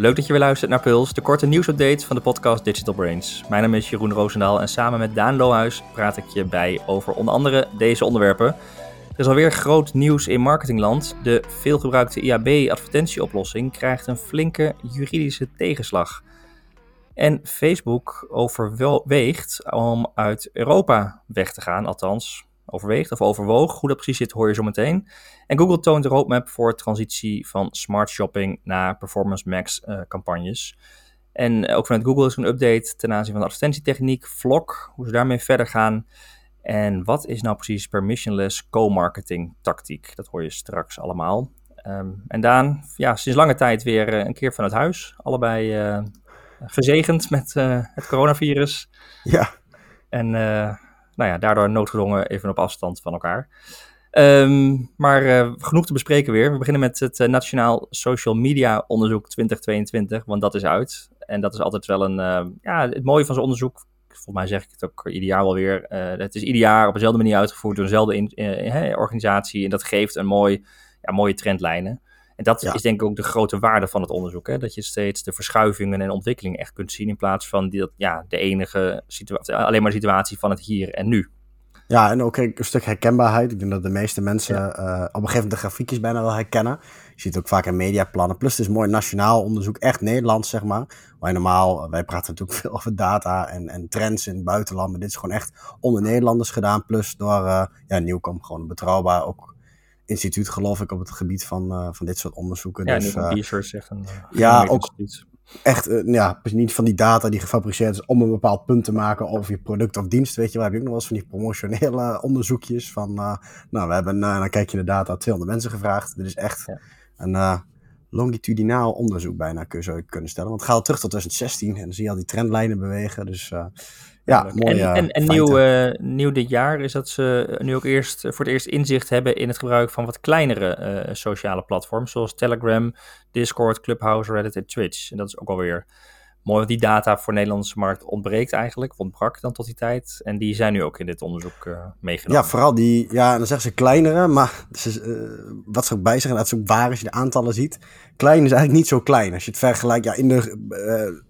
Leuk dat je weer luistert naar Puls, de korte nieuwsupdate van de podcast Digital Brains. Mijn naam is Jeroen Roosendaal en samen met Daan Lohuis praat ik je bij over onder andere deze onderwerpen. Er is alweer groot nieuws in marketingland. De veelgebruikte IAB-advertentieoplossing krijgt een flinke juridische tegenslag. En Facebook overweegt om uit Europa weg te gaan, althans overweegt of overwoog. Hoe dat precies zit, hoor je zo meteen. En Google toont de roadmap voor transitie van smart shopping naar Performance Max uh, campagnes. En ook vanuit Google is een update ten aanzien van de advertentietechniek, Vlog, hoe ze daarmee verder gaan. En wat is nou precies permissionless co-marketing tactiek? Dat hoor je straks allemaal. Um, en Daan, ja, sinds lange tijd weer uh, een keer vanuit huis. Allebei uh, gezegend met het coronavirus. Ja. En nou ja, daardoor noodgedwongen even op afstand van elkaar. Um, maar uh, genoeg te bespreken weer. We beginnen met het uh, Nationaal Social Media Onderzoek 2022, want dat is uit. En dat is altijd wel een, uh, ja, het mooie van zo'n onderzoek, volgens mij zeg ik het ook ieder jaar wel weer. het is ieder jaar op dezelfde manier uitgevoerd door dezelfde organisatie. En dat geeft een mooi, ja, mooie trendlijnen. En dat ja. is denk ik ook de grote waarde van het onderzoek. Hè? Dat je steeds de verschuivingen en ontwikkelingen echt kunt zien. In plaats van die, ja, de enige situatie, alleen maar de situatie van het hier en nu. Ja, en ook een stuk herkenbaarheid. Ik denk dat de meeste mensen ja. uh, op een gegeven moment de grafiekjes bijna wel herkennen. Je ziet ook vaak in mediaplannen. Plus het is mooi nationaal onderzoek, echt Nederlands zeg maar. Waar normaal, wij praten natuurlijk veel over data en, en trends in het buitenland. Maar dit is gewoon echt onder Nederlanders gedaan. Plus door uh, ja, Nieuwkom, gewoon betrouwbaar ook instituut, geloof ik, op het gebied van, uh, van dit soort onderzoeken. Ja, dus, uh, research echt een ja, ook echt ja, niet van die data die gefabriceerd is om een bepaald punt te maken over je product of dienst. Weet je, waar heb je ook nog wel eens van die promotionele onderzoekjes van, nou, we hebben, dan kijk je de data, 200 mensen gevraagd. Dit is echt ja. een longitudinaal onderzoek bijna, kun je zo kunnen stellen. Want het gaat terug tot 2016 en dan zie je al die trendlijnen bewegen. Dus ja, mooi. En, en, en nieuw, uh, nieuw dit jaar is dat ze nu ook eerst voor het eerst inzicht hebben in het gebruik van wat kleinere uh, sociale platforms, zoals Telegram, Discord, Clubhouse, Reddit en Twitch. En dat is ook alweer mooi, want die data voor de Nederlandse markt ontbreekt eigenlijk, ontbrak dan tot die tijd. En die zijn nu ook in dit onderzoek uh, meegenomen. Ja, vooral die, ja, dan zeggen ze kleinere, maar is, wat ze ook bij zeggen, dat is ook waar als je de aantallen ziet. Klein is eigenlijk niet zo klein. Als je het vergelijkt, ja, in de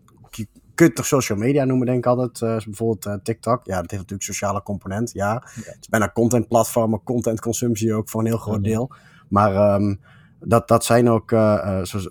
kun je toch social media noemen, denk ik altijd. Uh, bijvoorbeeld uh, TikTok. Ja, dat heeft natuurlijk sociale component. Ja. ja. Het is bijna content platformen, content consumptie ook voor een heel groot deel. Maar um, dat, dat zijn ook, uh, zoals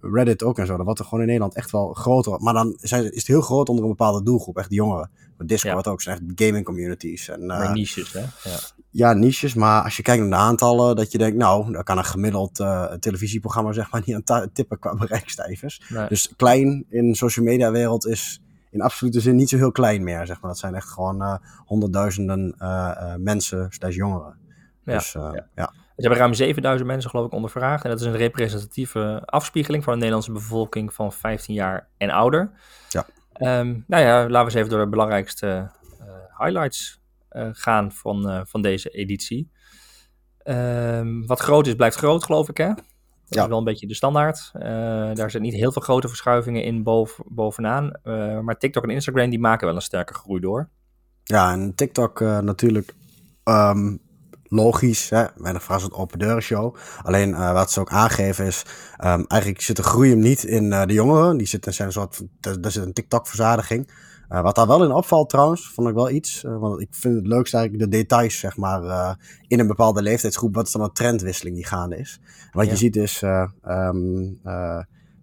Reddit ook en zo. Dat wordt er gewoon in Nederland echt wel groter. Maar dan zijn, is het heel groot onder een bepaalde doelgroep, echt de jongeren. Maar Discord ja. ook, zijn echt gaming communities. En, maar niches, hè? Ja. ja, niches. Maar als je kijkt naar de aantallen, dat je denkt, nou, dan kan een gemiddeld televisieprogramma zeg maar niet aan tippen qua bereikcijfers. Nee. Dus klein in social media wereld is in absolute zin niet zo heel klein meer, zeg maar. Dat zijn echt gewoon uh, honderdduizenden uh, mensen, slash jongeren. Ja. Dus, ja. ja. Ze hebben ruim 7000 mensen, geloof ik, ondervraagd. En dat is een representatieve afspiegeling van de Nederlandse bevolking van 15 jaar en ouder. Ja. Um, nou ja, laten we eens even door de belangrijkste highlights uh, gaan van, uh, van deze editie. Um, wat groot is, blijft groot, geloof ik, hè? Dat ja. is wel een beetje de standaard. Daar zijn niet heel veel grote verschuivingen in boven, bovenaan. maar TikTok en Instagram die maken wel een sterke groei door. Ja, en TikTok natuurlijk um, logisch. Hè? Weinig het open deuren show. Alleen uh, wat ze ook aangeven is, um, eigenlijk zit de groei hem niet in uh, de jongeren. Die zitten zijn een soort, daar zit een TikTok verzadiging. Uh, wat daar wel in opvalt trouwens, vond ik wel iets. Want ik vind het leukste eigenlijk de details, zeg maar, in een bepaalde leeftijdsgroep. Wat is dan een trendwisseling die gaande is. Wat ja. je ziet is um,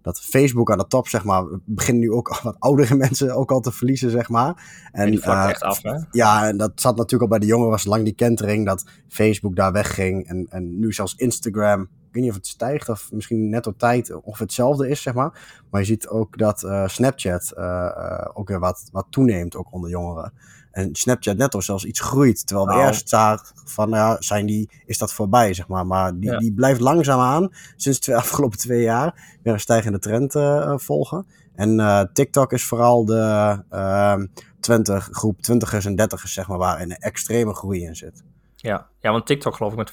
dat Facebook aan de top, zeg maar, beginnen nu ook wat oudere mensen ook al te verliezen, zeg maar. En, die vlakt echt af, hè? Ja, en dat zat natuurlijk al bij de jongeren, was lang die kentering dat Facebook daar wegging. En, en nu zelfs Instagram weet niet of het stijgt of misschien net op tijd of hetzelfde is, zeg maar. Maar je ziet ook dat uh, Snapchat uh, uh, ook weer wat, wat toeneemt, ook onder jongeren. En Snapchat net of zelfs iets groeit. Terwijl we nou. eerst zagen van, ja, zijn die, is dat voorbij, zeg maar. Maar die, ja. die blijft langzaamaan, sinds de afgelopen twee jaar, weer een stijgende trend volgen. En TikTok is vooral de 20, groep 20ers en 30ers, zeg maar, waar een extreme groei in zit. Ja, ja want TikTok geloof ik met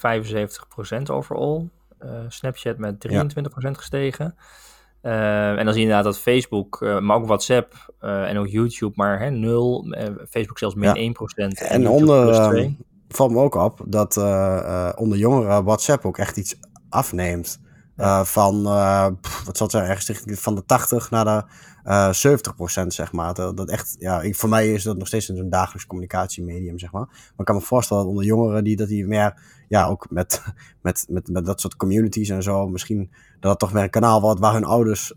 75% overall. Uh, Snapchat met 23% ja. gestegen. Uh, en dan zie je inderdaad dat Facebook, uh, maar ook WhatsApp en ook YouTube maar hè, 0. Facebook zelfs min ja. 1%. En, en onder, valt me ook op dat onder jongeren WhatsApp ook echt iets afneemt. Van, pff, wat zal het zijn, ergens van de 80 naar de uh, 70 procent, zeg maar. Dat, dat echt, ja, ik, voor mij is dat nog steeds een dagelijks communicatiemedium, zeg maar. Maar ik kan me voorstellen dat onder jongeren die dat die meer, ja, ook met, met, met, met dat soort communities en zo, misschien dat het toch meer een kanaal wordt waar hun ouders,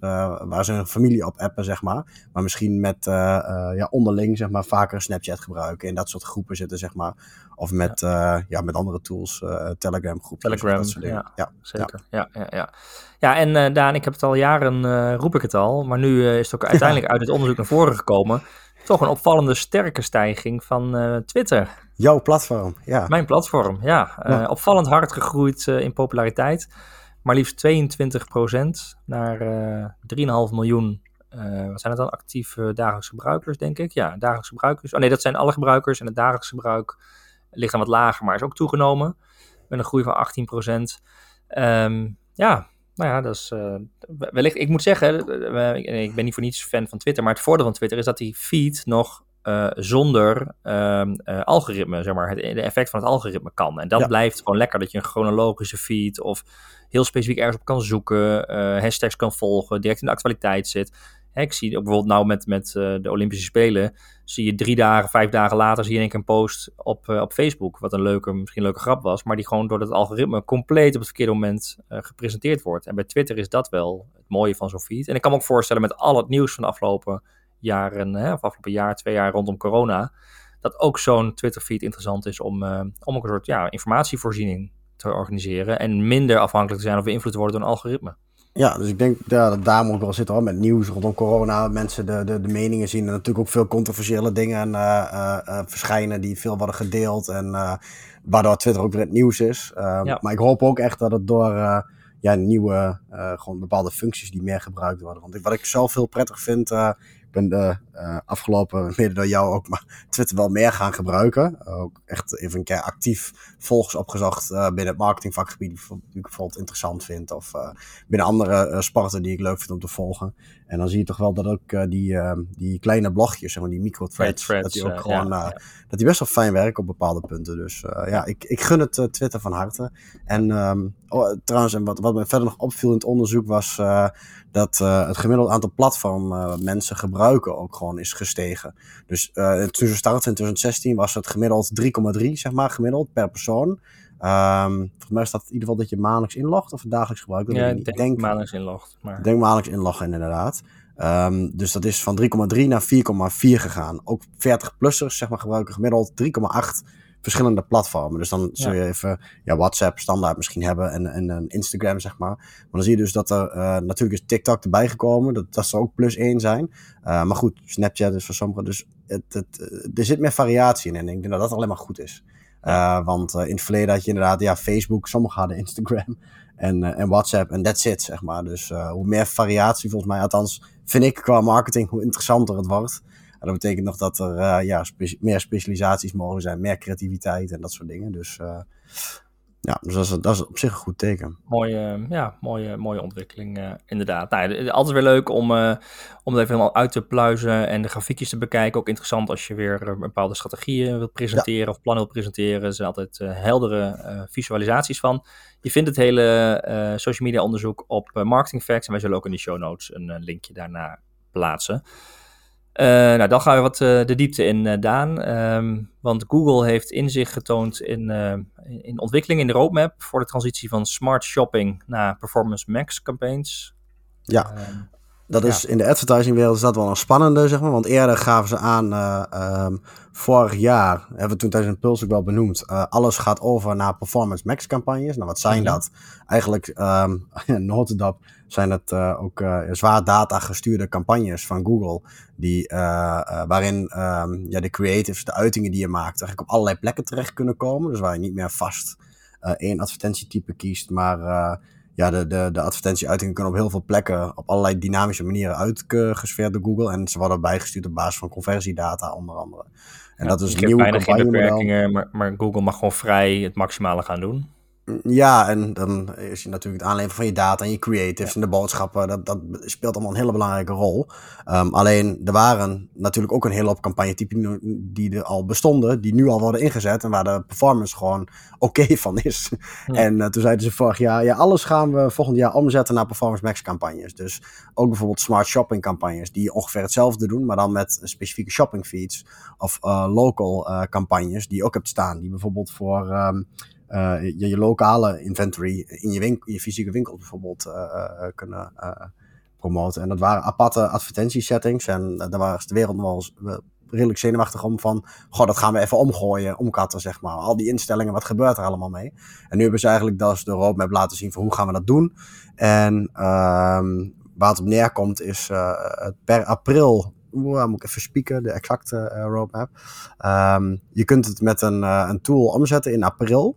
waar ze hun familie op appen, zeg maar. Maar misschien met, ja, onderling, zeg maar, vaker Snapchat gebruiken, in dat soort groepen zitten, zeg maar. Of met, ja. ja met andere tools, Telegram groepen. Telegram, dat soort dingen. Ja, ja, zeker. Ja, ja, ja. Ja, en Daan, ik heb het al jaren, roep ik het al, maar nu is het ook uiteindelijk uit het onderzoek naar voren gekomen. Toch een opvallende sterke stijging van Twitter. Jouw platform, ja. Mijn platform, ja. ja. Opvallend hard gegroeid in populariteit. Maar liefst 22% naar 3,5 miljoen. wat zijn het dan? Actieve dagelijkse gebruikers, denk ik. Ja, dagelijkse gebruikers. Oh nee, dat zijn alle gebruikers. En het dagelijkse gebruik ligt dan wat lager, maar is ook toegenomen. Met een groei van 18%. Um, ja, nou ja, dat is uh, wellicht. Ik moet zeggen, uh, ik ben niet voor niets fan van Twitter, maar het voordeel van Twitter is dat die feed nog uh, zonder ehm, algoritme, zeg maar, het de effect van het algoritme kan. En dat blijft gewoon lekker dat je een chronologische feed of heel specifiek ergens op kan zoeken, hashtags kan volgen, direct in de actualiteit zit ik zie bijvoorbeeld nou met, met uh, de Olympische Spelen, zie je drie dagen, vijf dagen later, zie je een, een post op, uh, op Facebook, wat een leuke, misschien een leuke grap was, maar die gewoon door het algoritme compleet op het verkeerde moment uh, gepresenteerd wordt. En bij Twitter is dat wel het mooie van zo'n feed. En ik kan me ook voorstellen met al het nieuws van de afgelopen jaren, hè, of afgelopen jaar, twee jaar rondom corona, dat ook zo'n Twitter-feed interessant is om, om ook een soort ja, informatievoorziening te organiseren en minder afhankelijk te zijn of beïnvloed te worden door een algoritme. Ja, dus ik denk ja, dat daar ook wel zitten hoor, met nieuws rondom corona. Mensen de, de, de meningen zien en natuurlijk ook veel controversiële dingen uh, uh, verschijnen die veel worden gedeeld. En waardoor Twitter ook weer het nieuws is. Ja. Maar ik hoop ook echt dat het door ja, nieuwe, gewoon bepaalde functies die meer gebruikt worden. Want wat ik zelf heel prettig vind, ben de uh, afgelopen, mede door jou ook, maar Twitter wel meer gaan gebruiken. Ook echt even een keer actief volgers opgezocht uh, binnen het marketingvakgebied, die ik bijvoorbeeld interessant vind. Of uh, binnen andere sporten die ik leuk vind om te volgen. En dan zie je toch wel dat ook die, die kleine blogjes, zeg maar, die micro-threads, dat die ook gewoon, ja, ja. dat die best wel fijn werken op bepaalde punten. Dus ja, ik, ik gun het Twitter van harte. En um, oh, trouwens, en wat, wat me verder nog opviel in het onderzoek was dat het gemiddelde aantal platform mensen gebruiken ook gewoon is gestegen. Dus toen ze startte in 2016 was het gemiddeld 3,3 zeg maar gemiddeld per persoon. Um, volgens mij staat in ieder geval dat je maandelijks inlogt of dagelijks gebruikt. Ja, ik denk, denk maandelijks inlogt. Maar... Ik denk maandelijks inloggen inderdaad. Um, dus dat is van 3,3 naar 4,4 gegaan. Ook 40-plussers zeg maar, gebruiken gemiddeld 3,8 verschillende platformen. Dus dan zul je even ja, WhatsApp standaard misschien hebben en, en, en Instagram, zeg maar. Maar dan zie je dus dat er uh, natuurlijk is TikTok erbij gekomen. Dat, dat zou ook plus één zijn. Uh, maar goed, Snapchat is voor sommigen. Dus het, het, er zit meer variatie in. En ik denk dat dat alleen maar goed is. Uh, want in het verleden had je inderdaad ja, Facebook, sommigen hadden Instagram en, en WhatsApp en that's it, zeg maar. Dus hoe meer variatie volgens mij, althans vind ik qua marketing, hoe interessanter het wordt. En dat betekent nog dat er uh, ja, spe meer specialisaties mogen zijn, meer creativiteit en dat soort dingen. Dus uh, ja, dus dat is, dat is op zich een goed teken. Mooie, ja, mooie, mooie ontwikkeling, uh, inderdaad. Nou, altijd weer leuk om, om het even helemaal uit te pluizen en de grafiekjes te bekijken. Ook interessant als je weer bepaalde strategieën wilt presenteren ja. of plannen wilt presenteren. Er zijn altijd heldere visualisaties van. Je vindt het hele social media onderzoek op Marketing Facts. En wij zullen ook in de show notes een linkje daarna plaatsen. Uh, nou, dan gaan we wat uh, de diepte in, uh, Daan. Um, want Google heeft inzicht getoond in, in ontwikkeling in de roadmap voor de transitie van smart shopping naar Performance Max campaigns. Ja, ehm, dat is in de advertisingwereld is dat wel een spannende, zeg maar. Want eerder gaven ze aan, um, vorig jaar, hebben we toen tijdens een Puls ook wel benoemd, alles gaat over naar Performance Max campagnes. Nou, wat zijn dat? Eigenlijk, um, notendop, zijn het uh, ook zwaar data gestuurde campagnes van Google. Die, waarin um, ja, de creatives, de uitingen die je maakt, eigenlijk op allerlei plekken terecht kunnen komen. Dus waar je niet meer vast één advertentietype kiest, maar ja, de, de, de advertentieuitingen kunnen op heel veel plekken op allerlei dynamische manieren uitgesfeerd door Google. En ze worden bijgestuurd op basis van conversiedata onder andere. En ja, dat is een nieuwe bijna geen beperkingen, maar, maar Google mag gewoon vrij het maximale gaan doen. Ja, en dan is je natuurlijk het aanleveren van je data en je creatives en de boodschappen. Dat, dat speelt allemaal een hele belangrijke rol. Um, alleen er waren natuurlijk ook een hele hoop campagnetypen die er al bestonden, die nu al worden ingezet en waar de performance gewoon oké van is. En uh, toen zeiden ze vorig jaar, ja, alles gaan we volgend jaar omzetten naar Performance Max campagnes. Dus ook bijvoorbeeld smart shopping campagnes, die ongeveer hetzelfde doen, maar dan met specifieke shopping feeds. Of uh, local uh, campagnes die je ook hebt staan, die bijvoorbeeld voor... Um, uh, je, je, lokale inventory in je, winkel, je fysieke winkel bijvoorbeeld uh, uh, kunnen promoten. En dat waren aparte advertentiesettings. En daar was de wereld wel redelijk zenuwachtig om van, goh, dat gaan we even omgooien, omkatten, zeg maar. Al die instellingen, wat gebeurt er allemaal mee? En nu hebben ze eigenlijk dat de roadmap laten zien van hoe gaan we dat doen. En um, waar het op neerkomt is per april moet ik even spieken, de exacte uh, roadmap. Um, je kunt het met een, uh, een tool omzetten in april.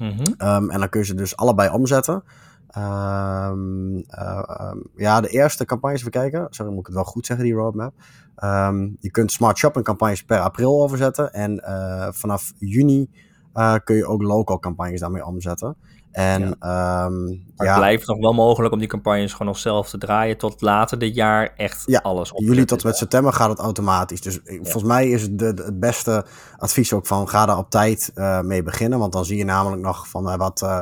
-hmm. um, en dan kun je ze dus allebei omzetten. Um, uh, ja, de eerste campagnes even kijken. Sorry, moet ik het wel goed zeggen, die roadmap. je kunt smart shopping campagnes per april overzetten. En vanaf juni kun je ook local campagnes daarmee omzetten. En, ja. Um, maar het blijft nog wel mogelijk om die campagnes gewoon nog zelf te draaien tot later dit jaar echt ja, alles op. Juli tot met september gaat het automatisch. Dus ja. volgens mij is het, de, het beste advies ook van ga daar op tijd uh, mee beginnen. Want dan zie je namelijk nog van uh, wat, uh,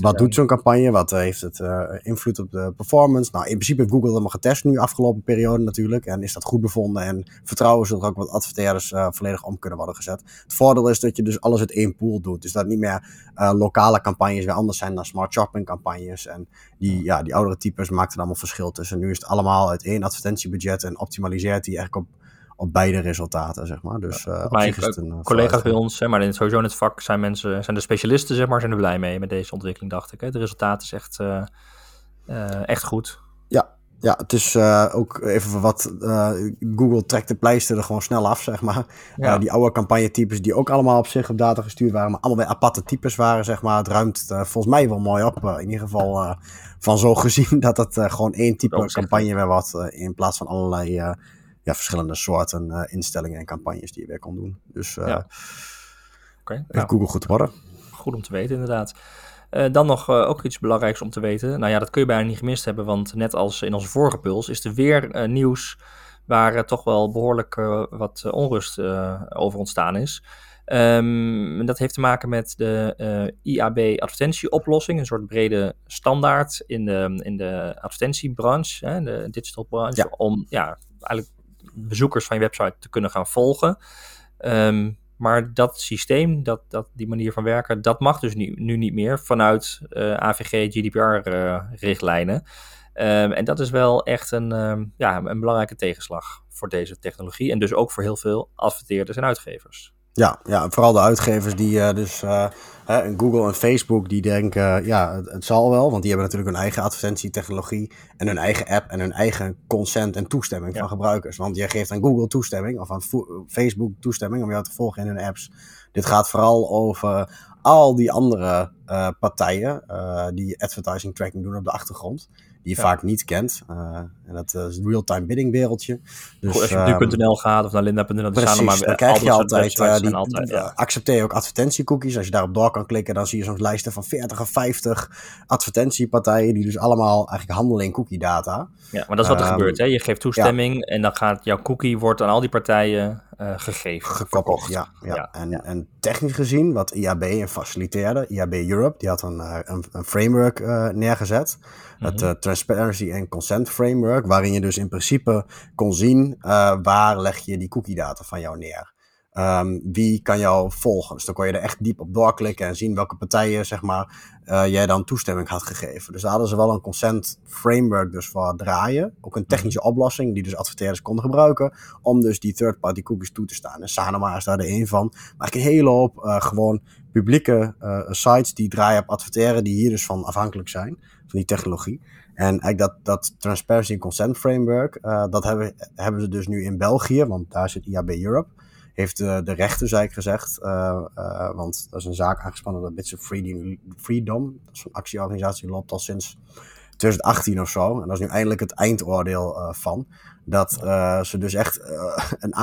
wat doet zo'n campagne, wat heeft het invloed op de performance. Nou, in principe heeft Google helemaal getest nu afgelopen periode natuurlijk. En is dat goed bevonden en vertrouwen ze er ook wat adverteerders volledig om kunnen worden gezet. Het voordeel is dat je dus alles uit één pool doet. Dus dat niet meer lokaal campagnes weer anders zijn dan smart shopping campagnes. En die, ja, die oudere types maakten allemaal verschil tussen. Nu is het allemaal uit één advertentiebudget en optimaliseert die eigenlijk op, op beide resultaten, zeg maar. Dus uh, maar het een, collega's bij ons, zeg maar, in het, sowieso in het vak zijn mensen, zijn de specialisten, zeg maar, zijn er blij mee met deze ontwikkeling, dacht ik. Hè? De resultaten is echt, uh, uh, echt goed. Ja, ja, het is uh, ook even wat. Uh, Google trekt de pleister er gewoon snel af, zeg maar. Ja. Uh, die oude campagnetypes die ook allemaal op zich op data gestuurd waren, maar allemaal bij aparte types waren, zeg maar. Het ruimt volgens mij wel mooi op. in ieder geval van zo gezien dat het gewoon één type campagne weer wat. in plaats van allerlei ja, verschillende soorten instellingen en campagnes die je weer kon doen. Dus ja. okay. nou, Google goed worden. Goed om te weten, inderdaad. Uh, dan nog uh, ook iets belangrijks om te weten. Nou ja, dat kun je bijna niet gemist hebben, want net als in onze vorige puls is er weer uh, nieuws waar toch wel behoorlijk wat onrust over ontstaan is. Um, dat heeft te maken met de IAB-advertentieoplossing, een soort brede standaard in de, in de advertentiebranche, hè, de digital branche, ja. om ja, eigenlijk bezoekers van je website te kunnen gaan volgen. Um, maar dat systeem, dat, dat, die manier van werken, dat mag dus nu, nu niet meer vanuit uh, AVG GDPR-richtlijnen. Uh, um, en dat is wel echt een, um, ja, een belangrijke tegenslag voor deze technologie. En dus ook voor heel veel adverteerders en uitgevers. Ja, ja vooral de uitgevers die uh, dus uh, Google en Facebook die denken, ja, het, het, zal wel, want die hebben natuurlijk hun eigen advertentietechnologie en hun eigen app en hun eigen consent en toestemming ja. van gebruikers. Want jij geeft aan Google toestemming of aan Facebook toestemming om jou te volgen in hun apps. Dit gaat vooral over al die andere uh, partijen die advertising tracking doen op de achtergrond die je ja. vaak niet kent. Uh, en dat uh, is het real-time bidding wereldje. Dus, Goed, als je op nu.nl gaat of naar linda.nl, dan maar dan krijg je altijd, uh, die, altijd ja. accepteer je ook advertentiecookies. Als je daarop door kan klikken, dan zie je zo'n lijsten van 40 of 50 advertentiepartijen die dus allemaal eigenlijk handelen in cookie data. Ja, maar dat is wat er um, gebeurt. Hè? Je geeft toestemming ja. en dan gaat jouw cookie wordt aan al die partijen gegeven. Gekoppeld, ja, ja. ja. En, en technisch gezien, wat IAB een faciliteerde, IAB Europe, die had een, een, een framework neergezet. Het uh, Transparency and Consent Framework, waarin je dus in principe kon zien waar leg je die cookie data van jou neer. Um, wie kan jou volgen? Dus dan kon je er echt diep op doorklikken en zien welke partijen, zeg maar, uh, jij dan toestemming had gegeven. Dus daar hadden ze wel een consent framework dus voor draaien. Ook een technische oplossing die dus adverteerders konden gebruiken om dus die third-party cookies toe te staan. En Sanoma is daar de een van. Maar ik een hele hoop uh, gewoon publieke uh, sites die draaien op adverteren die hier dus van afhankelijk zijn, van die technologie. En eigenlijk dat, dat Transparency Consent Framework, dat hebben, hebben ze dus nu in België, want daar zit IAB Europe, heeft de, de rechter, zei ik gezegd, uh, uh, want dat is een zaak aangespannen door Bits Freedom, Freedom dat is een actieorganisatie, loopt al sinds 2018 of zo. En dat is nu eindelijk het eindoordeel van. Dat ze dus echt een,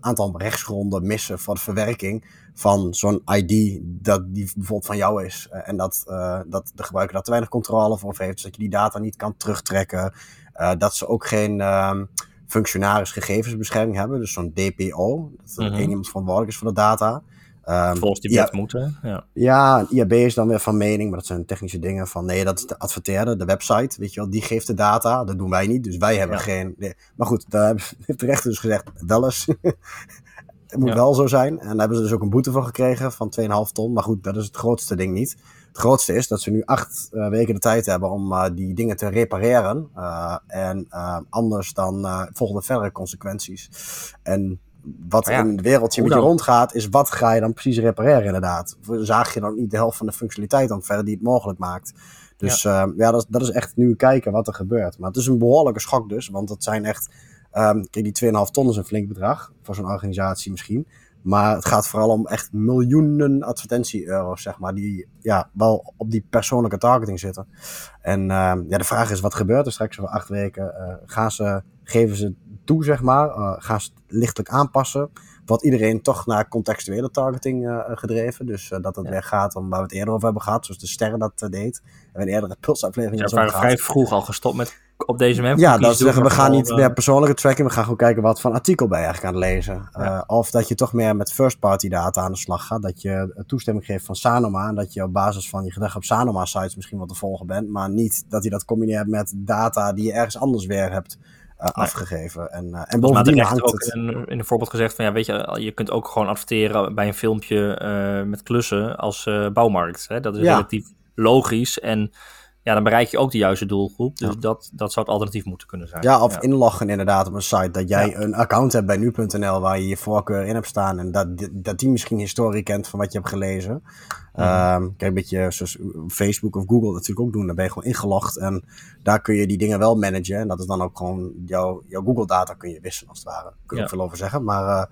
aantal rechtsgronden missen voor de verwerking van zo'n ID dat die bijvoorbeeld van jou is. en dat, dat de gebruiker daar te weinig controle voor heeft. Dus dat je die data niet kan terugtrekken. dat ze ook geen ehm, functionaris gegevensbescherming hebben. Dus zo'n DPO. Dat mm -hmm. één iemand verantwoordelijk is voor de data. Um, Volgens die wet moeten. Ja. ja, IAB is dan weer van mening, maar dat zijn technische dingen van nee, dat is de adverteerder, de website, weet je wel, die geeft de data. Dat doen wij niet, dus wij hebben geen. Nee. Maar goed, daar heeft de rechter dus gezegd, wel eens. Het moet wel zo zijn. En daar hebben ze dus ook een boete voor gekregen van 2,5 ton. Maar goed, dat is het grootste ding niet. Het grootste is dat ze nu acht uh, weken de tijd hebben om uh, die dingen te repareren. Uh, en anders dan volgende verdere consequenties. En wat ja, in het wereldje met je rondgaat, is wat ga je dan precies repareren inderdaad. Zaag je dan niet de helft van de functionaliteit dan verder die het mogelijk maakt. Dus ja, ja dat, dat, is echt nu kijken wat er gebeurt. Maar het is een behoorlijke schok dus, want het zijn echt... Um, kijk, die 2,5 ton is een flink bedrag voor zo'n organisatie misschien. Maar het gaat vooral om echt miljoenen advertentie-euro's, zeg maar, die ja, wel op die persoonlijke targeting zitten. En uh, ja, de vraag is, wat gebeurt er straks over acht weken? Uh, gaan ze, geven ze toe, zeg maar? Uh, gaan ze het lichtelijk aanpassen? Wat iedereen toch naar contextuele targeting gedreven. Dus dat het ja. weer gaat om waar we het eerder over hebben gehad, zoals de sterren dat deed. En een eerdere pulsaflevering. Ja, we waren vrij vroeg al gestopt met op deze map. Ja, dat zeggen we gaan niet meer persoonlijke tracking, we gaan gewoon kijken wat voor artikel ben je eigenlijk aan het lezen. Ja. Uh, of dat je toch meer met first party data aan de slag gaat, dat je toestemming geeft van Sanoma en dat je op basis van je gedrag op Sanoma sites misschien wat te volgen bent, maar niet dat je dat combineert met data die je ergens anders weer hebt uh, afgegeven. En, uh, en bovendien hangt ook het... in, in een voorbeeld gezegd van ja, weet je, je kunt ook gewoon adverteren bij een filmpje uh, met klussen als bouwmarkt. Hè? Dat is ja. relatief logisch en ja, dan bereik je ook de juiste doelgroep. Dus dat, dat zou het alternatief moeten kunnen zijn. Ja, of inloggen inderdaad op een site. Dat jij een account hebt bij nu.nl waar je je voorkeur in hebt staan. En dat, dat die misschien historie kent van wat je hebt gelezen. Um, kijk, een beetje zoals Facebook of Google natuurlijk ook doen. Daar ben je gewoon ingelogd en daar kun je die dingen wel managen. En dat is dan ook gewoon jouw, jouw Google data kun je wisselen als het ware. Kun je ja. ook veel over zeggen. Maar uh,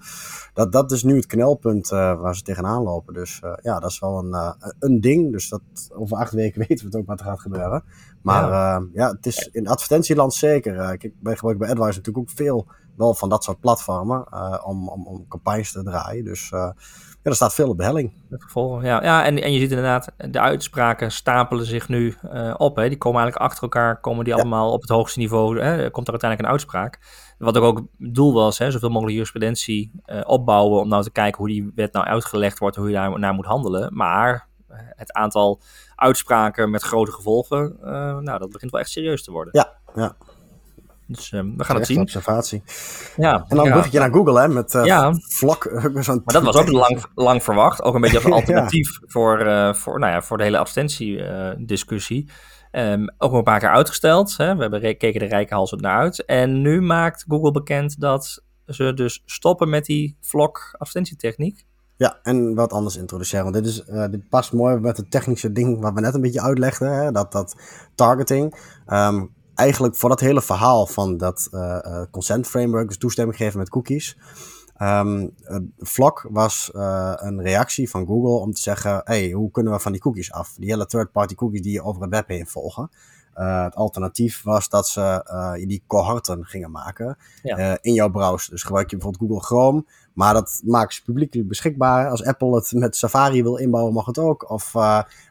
dat, dat is nu het knelpunt uh, waar ze tegenaan lopen. Dus uh, ja, dat is wel een, een ding. Dus dat, over acht weken weten we het ook wat er gaat gebeuren. Maar ja, ja het is in advertentieland zeker. ik ben gebruik bij AdWise natuurlijk ook veel wel van dat soort platformen om, om, om campagnes te draaien. Dus ja, er staat veel op de helling. ja. ja en, en je ziet inderdaad, de uitspraken stapelen zich nu uh, op. Hè. Die komen eigenlijk achter elkaar, komen die ja. allemaal op het hoogste niveau. Hè. Komt er uiteindelijk een uitspraak. Wat ook het doel was, hè, zoveel mogelijk jurisprudentie uh, opbouwen om nou te kijken hoe die wet nou uitgelegd wordt, hoe je daar naar moet handelen. Maar het aantal uitspraken met grote gevolgen, nou, dat begint wel echt serieus te worden. Ja, ja. Dus uh, we gaan het zien. observatie. Ja, en dan ja. je naar Google, hè, met uh, ja. vlak. maar dat was ook lang, lang verwacht. Ook een beetje als alternatief ja. voor, uh, voor, nou ja, voor de hele advertentiediscussie. Um, ook een paar keer uitgesteld. Hè. We hebben keken de rijke hals naar uit. En nu maakt Google bekend dat ze dus stoppen met die vlog advertentietechniek. Ja, en wat anders introduceren. Want dit, is, uh, dit past mooi met het technische ding wat we net een beetje uitlegden. Hè? Dat, dat targeting. Um, eigenlijk voor dat hele verhaal van dat uh, consent framework, dus toestemming geven met cookies. Um, Flock was uh, een reactie van Google om te zeggen: hey, hoe kunnen we van die cookies af? Die hele third-party cookies die je over het web heen volgen. Uh, het alternatief was dat ze uh, die cohorten gingen maken ja. in jouw browser. Dus gebruik je bijvoorbeeld Google Chrome, maar dat maakt ze publiekelijk beschikbaar. Als Apple het met Safari wil inbouwen, mag het ook. Of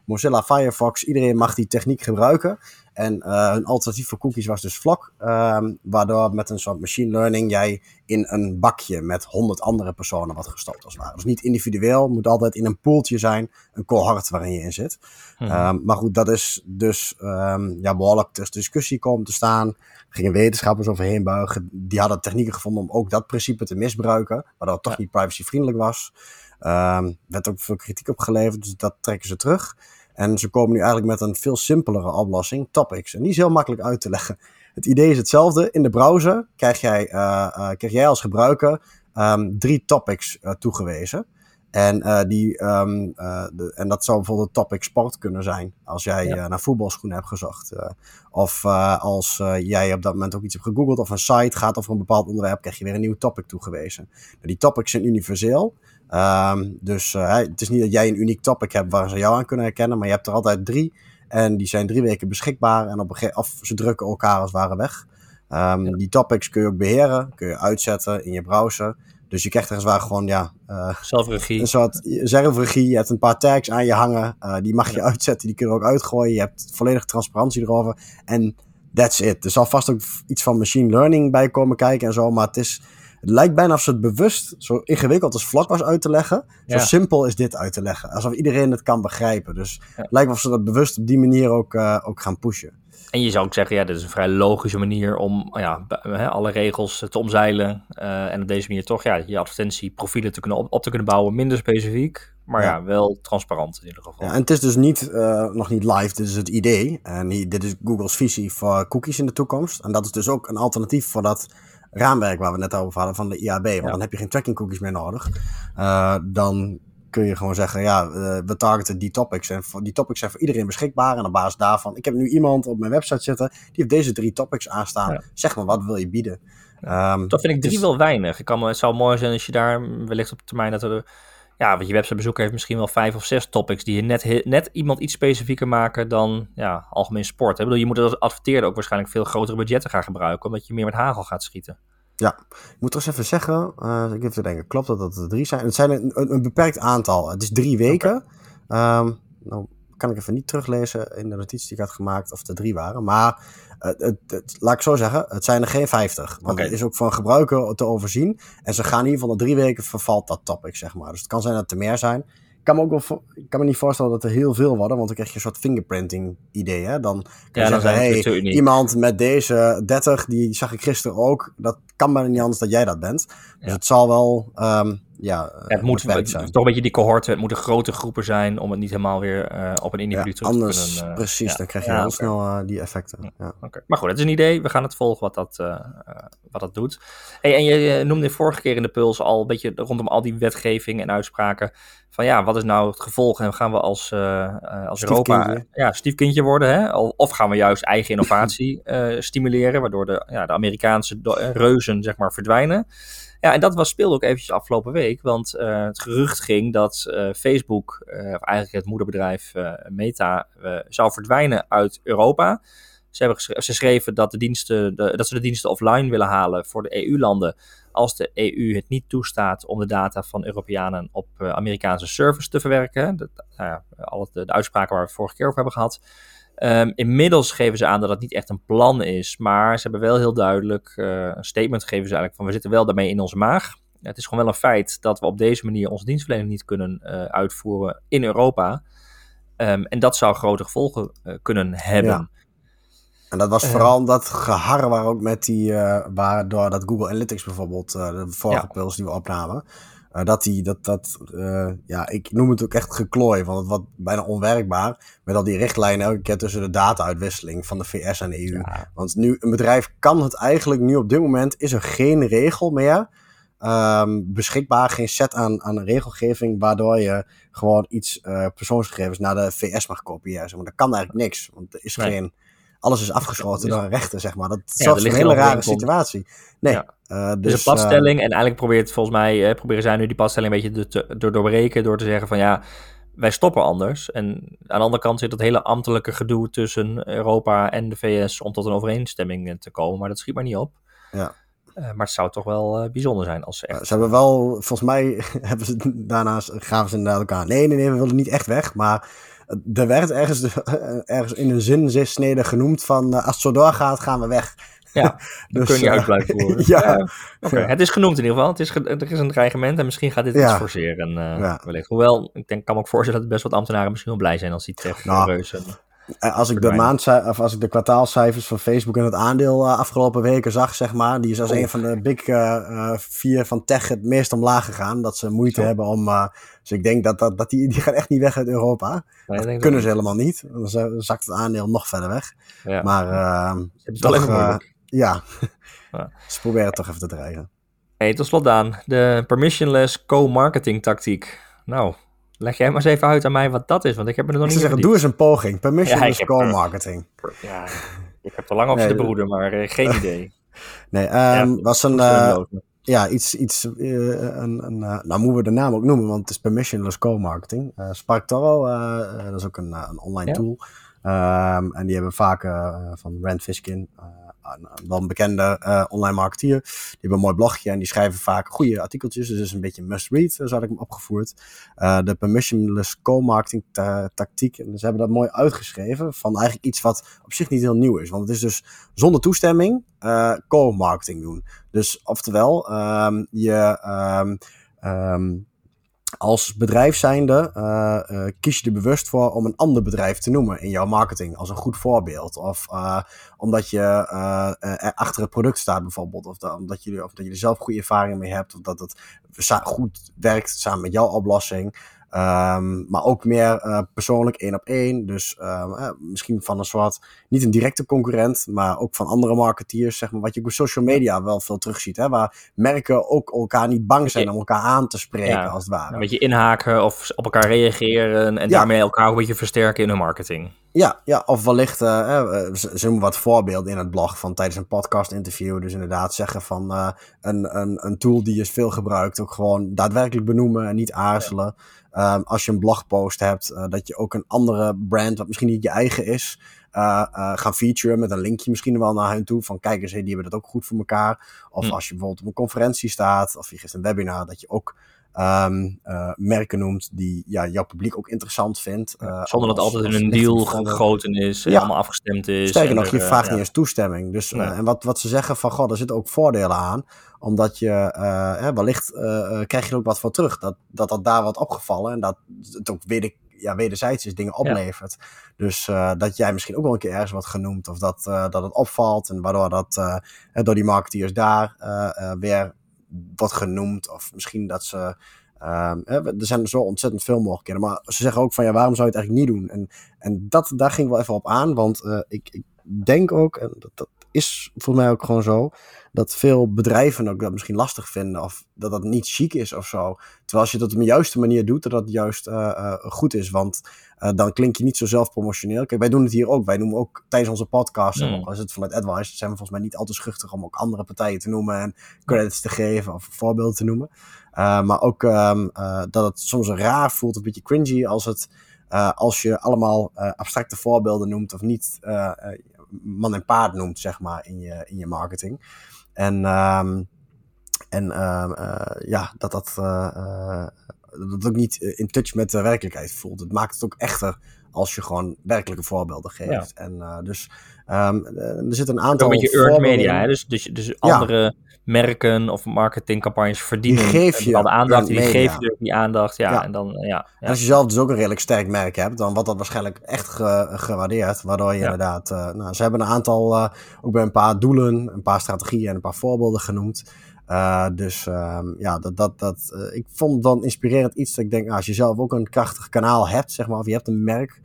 Mozilla Firefox, iedereen mag die techniek gebruiken. En uh, een alternatief voor cookies was dus Flock, um, waardoor met een soort machine learning jij in een bakje met honderd andere personen wordt gestopt als het ware. Dus niet individueel, moet altijd in een poeltje zijn, een cohort waarin je in zit. Hmm. Um, maar goed, dat is dus um, ja, behoorlijk tussen discussie komen te staan. Er gingen wetenschappers overheen buigen. Die hadden technieken gevonden om ook dat principe te misbruiken, waardoor het toch ja. niet privacyvriendelijk was. Werd ook veel kritiek op geleverd, dus dat trekken ze terug. En ze komen nu eigenlijk met een veel simpelere oplossing, Topics. En die is heel makkelijk uit te leggen. Het idee is hetzelfde. In de browser krijg jij, uh, uh, krijg jij als gebruiker um, drie topics uh, toegewezen. En, die, um, de, en dat zou bijvoorbeeld topic sport kunnen zijn. Als jij ja. naar voetbalschoenen hebt gezocht. of als jij op dat moment ook iets hebt gegoogeld. Of een site gaat over een bepaald onderwerp. Krijg je weer een nieuw topic toegewezen. Nou, die topics zijn universeel. Um, dus uh, het is niet dat jij een uniek topic hebt waar ze jou aan kunnen herkennen, maar je hebt er altijd drie. En die zijn drie weken beschikbaar. En op een gegeven of ze drukken elkaar als het ware weg. Ehm, Die topics kun je ook beheren. Kun je uitzetten in je browser. Dus je krijgt er ware gewoon, ja... eh, Zelfregie. een soort zelfregie. Je hebt een paar tags aan je hangen. eh, die mag je uitzetten. Die kun je ook uitgooien. Je hebt volledige transparantie erover. En that's it. Er zal vast ook iets van machine learning bij komen kijken en zo. Maar het is... Het lijkt bijna of ze het bewust zo ingewikkeld als vlak was uit te leggen. Ja. Zo simpel is dit uit te leggen. Alsof iedereen het kan begrijpen. Dus Ja. het lijkt of ze dat bewust op die manier ook, eh, ook gaan pushen. En je zou ook zeggen, ja, dit is een vrij logische manier om ja, alle regels te omzeilen. eh, en op deze manier toch ja, je advertentieprofielen te kunnen op, op te kunnen bouwen. Minder specifiek, maar ja, Ja. wel transparant in ieder geval. Ja, en het is dus niet, eh, nog niet live, dit is het idee. En dit is Google's visie voor cookies in de toekomst. En dat is dus ook een alternatief voor dat raamwerk waar we net over hadden van de IAB. Want Ja. dan heb je geen tracking cookies meer nodig. Eh, dan kun je gewoon zeggen, ja, eh, we targeten die topics. En voor, die topics zijn voor iedereen beschikbaar. En op basis daarvan, ik heb nu iemand op mijn website zitten, die heeft deze drie topics aanstaan. Ja. Zeg maar, wat wil je bieden? Ehm, Dat vind ik drie dus- wel weinig. Ik kan, het zou mooi zijn als je daar wellicht op termijn dat er... Ja, want je websitebezoeker heeft misschien wel vijf of zes topics die je net, net iemand iets specifieker maken dan ja, algemeen sport. Ik bedoel, je moet als adverteerder ook waarschijnlijk veel grotere budgetten gaan gebruiken, omdat je meer met hagel gaat schieten. Ik moet toch eens even zeggen, eh, ik heb te denken, klopt dat dat er drie zijn? Het zijn een, een, een beperkt aantal. Het is drie weken. Ehm, nou kan ik even niet teruglezen in de notitie die ik had gemaakt of er drie waren. Maar het, het, het- laat ik zo zeggen, het zijn er geen vijftig. Want het is ook voor een gebruiker te overzien. En ze gaan in ieder geval na drie weken vervalt dat topic, zeg maar. Dus het kan zijn dat er meer zijn. Ik kan me ook wel ik kan me niet voorstellen dat er heel veel worden, want dan krijg je een soort fingerprinting idee. Hè? Dan kan Ja, je dan zeggen, hey, iemand met deze 30, die zag ik gisteren ook. Dat kan bijna niet anders dat jij dat bent. Dus het zal wel, ehm, ja, Ja, het moet beperkt het- zijn. toch een beetje die cohorten, het moeten grote groepen zijn om het niet helemaal weer eh, op een individu Ja, terug anders, te kunnen. eh, precies, ja. dan krijg je Ja, heel snel eh, die effecten. Maar goed, het is een idee. We gaan het volgen wat dat, eh, eh, wat dat doet. Hey, en je eh, noemde vorige keer in de Puls al een beetje rondom al die wetgeving en uitspraken. Van ja, wat is nou het gevolg en gaan we als, eh, eh, als Europa Stiefkindje. ja, stiefkindje worden? Hè? Of gaan we juist eigen innovatie eh, stimuleren, waardoor de, ja, de Amerikaanse eh, reuzen zeg maar verdwijnen? Ja, en dat was, speelde ook eventjes afgelopen week, want eh, het gerucht ging dat eh, Facebook, eh, of eigenlijk het moederbedrijf Meta, zou verdwijnen uit Europa. Ze, hebben geschre- ze schreven dat, de diensten, dat ze de diensten offline willen halen voor de EU-landen. Als de EU het niet toestaat om de data van Europeanen op Amerikaanse servers te verwerken. Nou ja, al het, de, de uitspraken waar we het vorige keer over hebben gehad. Ehm, inmiddels geven ze aan dat het niet echt een plan is. Maar ze hebben wel heel duidelijk eh, een statement gegeven. Ze eigenlijk van we zitten wel daarmee in onze maag. Het is gewoon wel een feit dat we op deze manier onze dienstverlening niet kunnen eh, uitvoeren in Europa. Ehm, en dat zou grote gevolgen eh, kunnen hebben. Ja. En dat was vooral dat geharre waar ook met die, eh waardoor dat Google Analytics bijvoorbeeld, eh, de vorige Ja. pils die we opnamen, eh, dat die, dat, dat, eh, ja, ik noem het ook echt geklooi, want het wordt bijna onwerkbaar met al die richtlijnen elke keer tussen de data-uitwisseling van de VS en de EU. Ja. Want nu, een bedrijf kan het eigenlijk nu op dit moment, is er geen regel meer ehm, beschikbaar, geen set aan, aan regelgeving, waardoor je gewoon iets eh, persoonsgegevens naar de VS mag kopiëren. zeg Maar dat kan eigenlijk niks, want er is Nee. geen, alles is afgesloten Dus- door rechten, zeg maar. Dat ligt een hele rare situatie. Nee. Ja. eh, Dus, dus, een padstelling, en eigenlijk probeert volgens mij, eh, proberen zij nu die padstelling een beetje te, te- door doorbreken door te zeggen van ja, wij stoppen anders. En aan de andere kant zit dat hele ambtelijke gedoe tussen Europa en de VS om tot een overeenstemming eh, te komen, maar dat schiet maar niet op. Ja. Eh, maar het zou toch wel eh, bijzonder zijn als ze eh, ze hebben wel, volgens mij hebben ze daarnaast gaven ze inderdaad elkaar. Nee, nee, nee, we willen niet echt weg. Maar eh, er werd ergens, ergens in een zinsnede genoemd van eh, als het zo doorgaat, gaan we weg. Ja, dan Dus, kun je eh, uit blijven voeren. ja. Eh, oké. Ja. Het is genoemd in ieder geval. Het is, er is een dreigement en misschien gaat dit Ja. iets forceren. eh, wellicht. Hoewel, ik denk, kan me ook voorstellen dat best wat ambtenaren misschien wel blij zijn als die tech Nou, reuzen. Eh, Als ik, de maandcij- of als ik de kwartaalcijfers van Facebook en het aandeel eh, afgelopen weken zag, zeg maar, die is als Oh. een van de big eh, vier van tech het meest omlaag gegaan. Dat ze moeite Zo. hebben om. dus ik denk dat, dat, dat die, die gaan echt niet weg uit Europa. Nee, Dat kunnen dat ze helemaal niet. Dan zakt het aandeel nog verder weg. Ja. Maar het is wel toch, even moeilijk. ja, Ja. ze proberen het toch even te dreigen. Hey, tot slot Daan, de permissionless co-marketing tactiek. Nou, leg jij maar eens even uit aan mij wat dat is, want ik heb me er nog Ik niet zeggen, doe eens een poging. Permissionless Ja, co-marketing. verdiept. Ja, ik heb er lang over Nee, broeden, maar eh, geen idee. Nee, Ja, was een, eh, ja, iets, iets eh, een, een, nou moeten we de naam ook noemen, want het is permissionless co-marketing. Eh Spark Toro, eh, eh, dat is ook een, een online Ja. tool. Ehm, en die hebben vaak van Rand Fiskin, wel een bekende uh, online marketeer. Die hebben een mooi blogje en die schrijven vaak goede artikeltjes. Dus is een beetje must-read, zo had ik hem opgevoerd. Uh, de permissionless co-marketing tactiek. En ze hebben dat mooi uitgeschreven van eigenlijk iets wat op zich niet heel nieuw is. Want het is dus zonder toestemming co-marketing doen. Dus oftewel, um, je... Um, um, als bedrijf zijnde uh, uh, kies je er bewust voor om een ander bedrijf te noemen in jouw marketing als een goed voorbeeld. Of uh, omdat je er achter het product staat bijvoorbeeld. Of, omdat, je, of dat je er zelf goede ervaringen mee hebt. Of dat het goed werkt samen met jouw oplossing. Um, maar ook meer uh, persoonlijk één op één. Dus uh, misschien van een soort, niet een directe concurrent, maar ook van andere marketeers, zeg maar. Wat je op social media wel veel terugziet. Hè, waar merken ook elkaar niet bang zijn om elkaar aan te spreken, als het ware. Een beetje inhaken of op elkaar reageren en daarmee elkaar een beetje versterken in hun marketing. Ja, ja of wellicht, uh, ze noemen wat voorbeelden in het blog van tijdens een podcast interview. Dus inderdaad zeggen van een, een, een tool die is veel gebruikt, ook gewoon daadwerkelijk benoemen en niet aarzelen. Um, als je een blogpost hebt, uh, dat je ook een andere brand, wat misschien niet je eigen is, gaan featuren met een linkje misschien wel naar hen toe. Van kijk eens, hey, die hebben dat ook goed voor elkaar. Of hm. als je bijvoorbeeld op een conferentie staat, of je geeft een webinar, dat je ook um, uh, merken noemt die ja, jouw publiek ook interessant vindt. Uh, Zonder dat altijd in een deal gegoten is, ja. allemaal afgestemd is. Sterker nog, je vraagt niet ja. eens toestemming. Dus, nee. en wat, wat ze zeggen van, god, er zitten ook voordelen aan omdat je, uh, wellicht krijg je er ook wat voor terug. Dat, dat dat daar wat opgevallen en dat het ook ja, wederzijds is dingen oplevert. Ja. Dus uh, dat jij misschien ook wel een keer ergens wat genoemd of dat, uh, dat het opvalt en waardoor dat uh, door die marketeers daar weer wordt genoemd of misschien dat ze Um, er zijn zo ontzettend veel mogelijkheden. Maar ze zeggen ook van ja, waarom zou je het eigenlijk niet doen? En, en dat, daar ging wel even op aan. Want uh, ik, ik, denk ook, en dat is voor mij ook gewoon zo, dat veel bedrijven ook dat misschien lastig vinden of dat dat niet chic is of zo. Terwijl als je dat op de juiste manier doet, dat dat juist uh, uh, goed is. Want uh, dan klink je niet zo zelfpromotioneel. Kijk, wij doen het hier ook. Wij noemen ook tijdens onze podcast, mm. als het vanuit Advice, zijn we volgens mij niet al te schuchtig om ook andere partijen te noemen en credits te geven of voorbeelden te noemen. maar ook um, dat het soms raar voelt, een beetje cringy als het... als je allemaal abstracte voorbeelden noemt of niet man en paard noemt, zeg maar, in je, in je marketing. En, um, en uh, uh, ja, dat dat, uh, dat ook niet in touch met de werkelijkheid voelt. Het maakt het ook echter als je gewoon werkelijke voorbeelden geeft. Ja. En dus um, er zit een aantal. Een beetje earned media, hè? Dus, dus, dus andere. Ja merken of marketingcampagnes verdienen die geef je de aandacht, die geven je die aandacht, ja, ja. En, dan, ja, ja. En als je zelf dus ook een redelijk sterk merk hebt, dan wordt dat waarschijnlijk echt ge gewaardeerd, waardoor je inderdaad, uh, nou, ze hebben een aantal, uh, ook bij een paar doelen, een paar strategieën en een paar voorbeelden genoemd. Uh, dus um, ja, dat, dat, dat, ik vond dan inspirerend iets dat ik denk, nou, als je zelf ook een krachtig kanaal hebt, zeg maar, of je hebt een merk,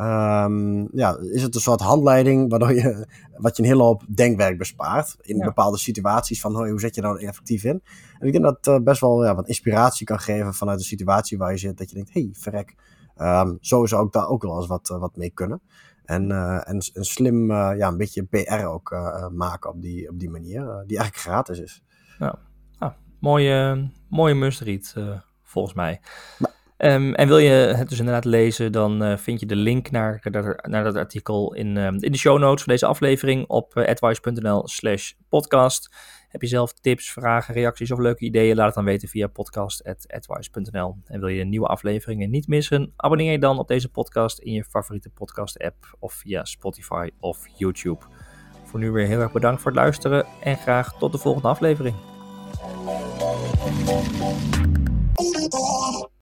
Um, ja, is het een soort handleiding waardoor je, wat je een hele hoop denkwerk bespaart in ja. bepaalde situaties van hoe zet je nou effectief in. En ik denk dat het uh, best wel ja, wat inspiratie kan geven vanuit de situatie waar je zit, dat je denkt, hey, verrek, um, zo zou ik daar ook wel eens wat, uh, wat mee kunnen. En, uh, en, en slim ja, een beetje PR ook maken op die, op die manier, die eigenlijk gratis is. Ja, ah, mooie, mooie must volgens mij. Um, en wil je het dus inderdaad lezen, dan uh, vind je de link naar, naar, dat artikel in, um, in de show notes van deze aflevering op uh, advice.nl slash podcast. Heb je zelf tips, vragen, reacties of leuke ideeën, laat het dan weten via podcast.advice.nl. En wil je nieuwe afleveringen niet missen, abonneer je dan op deze podcast in je favoriete podcast app of via Spotify of YouTube. Voor nu weer heel erg bedankt voor het luisteren en graag tot de volgende aflevering.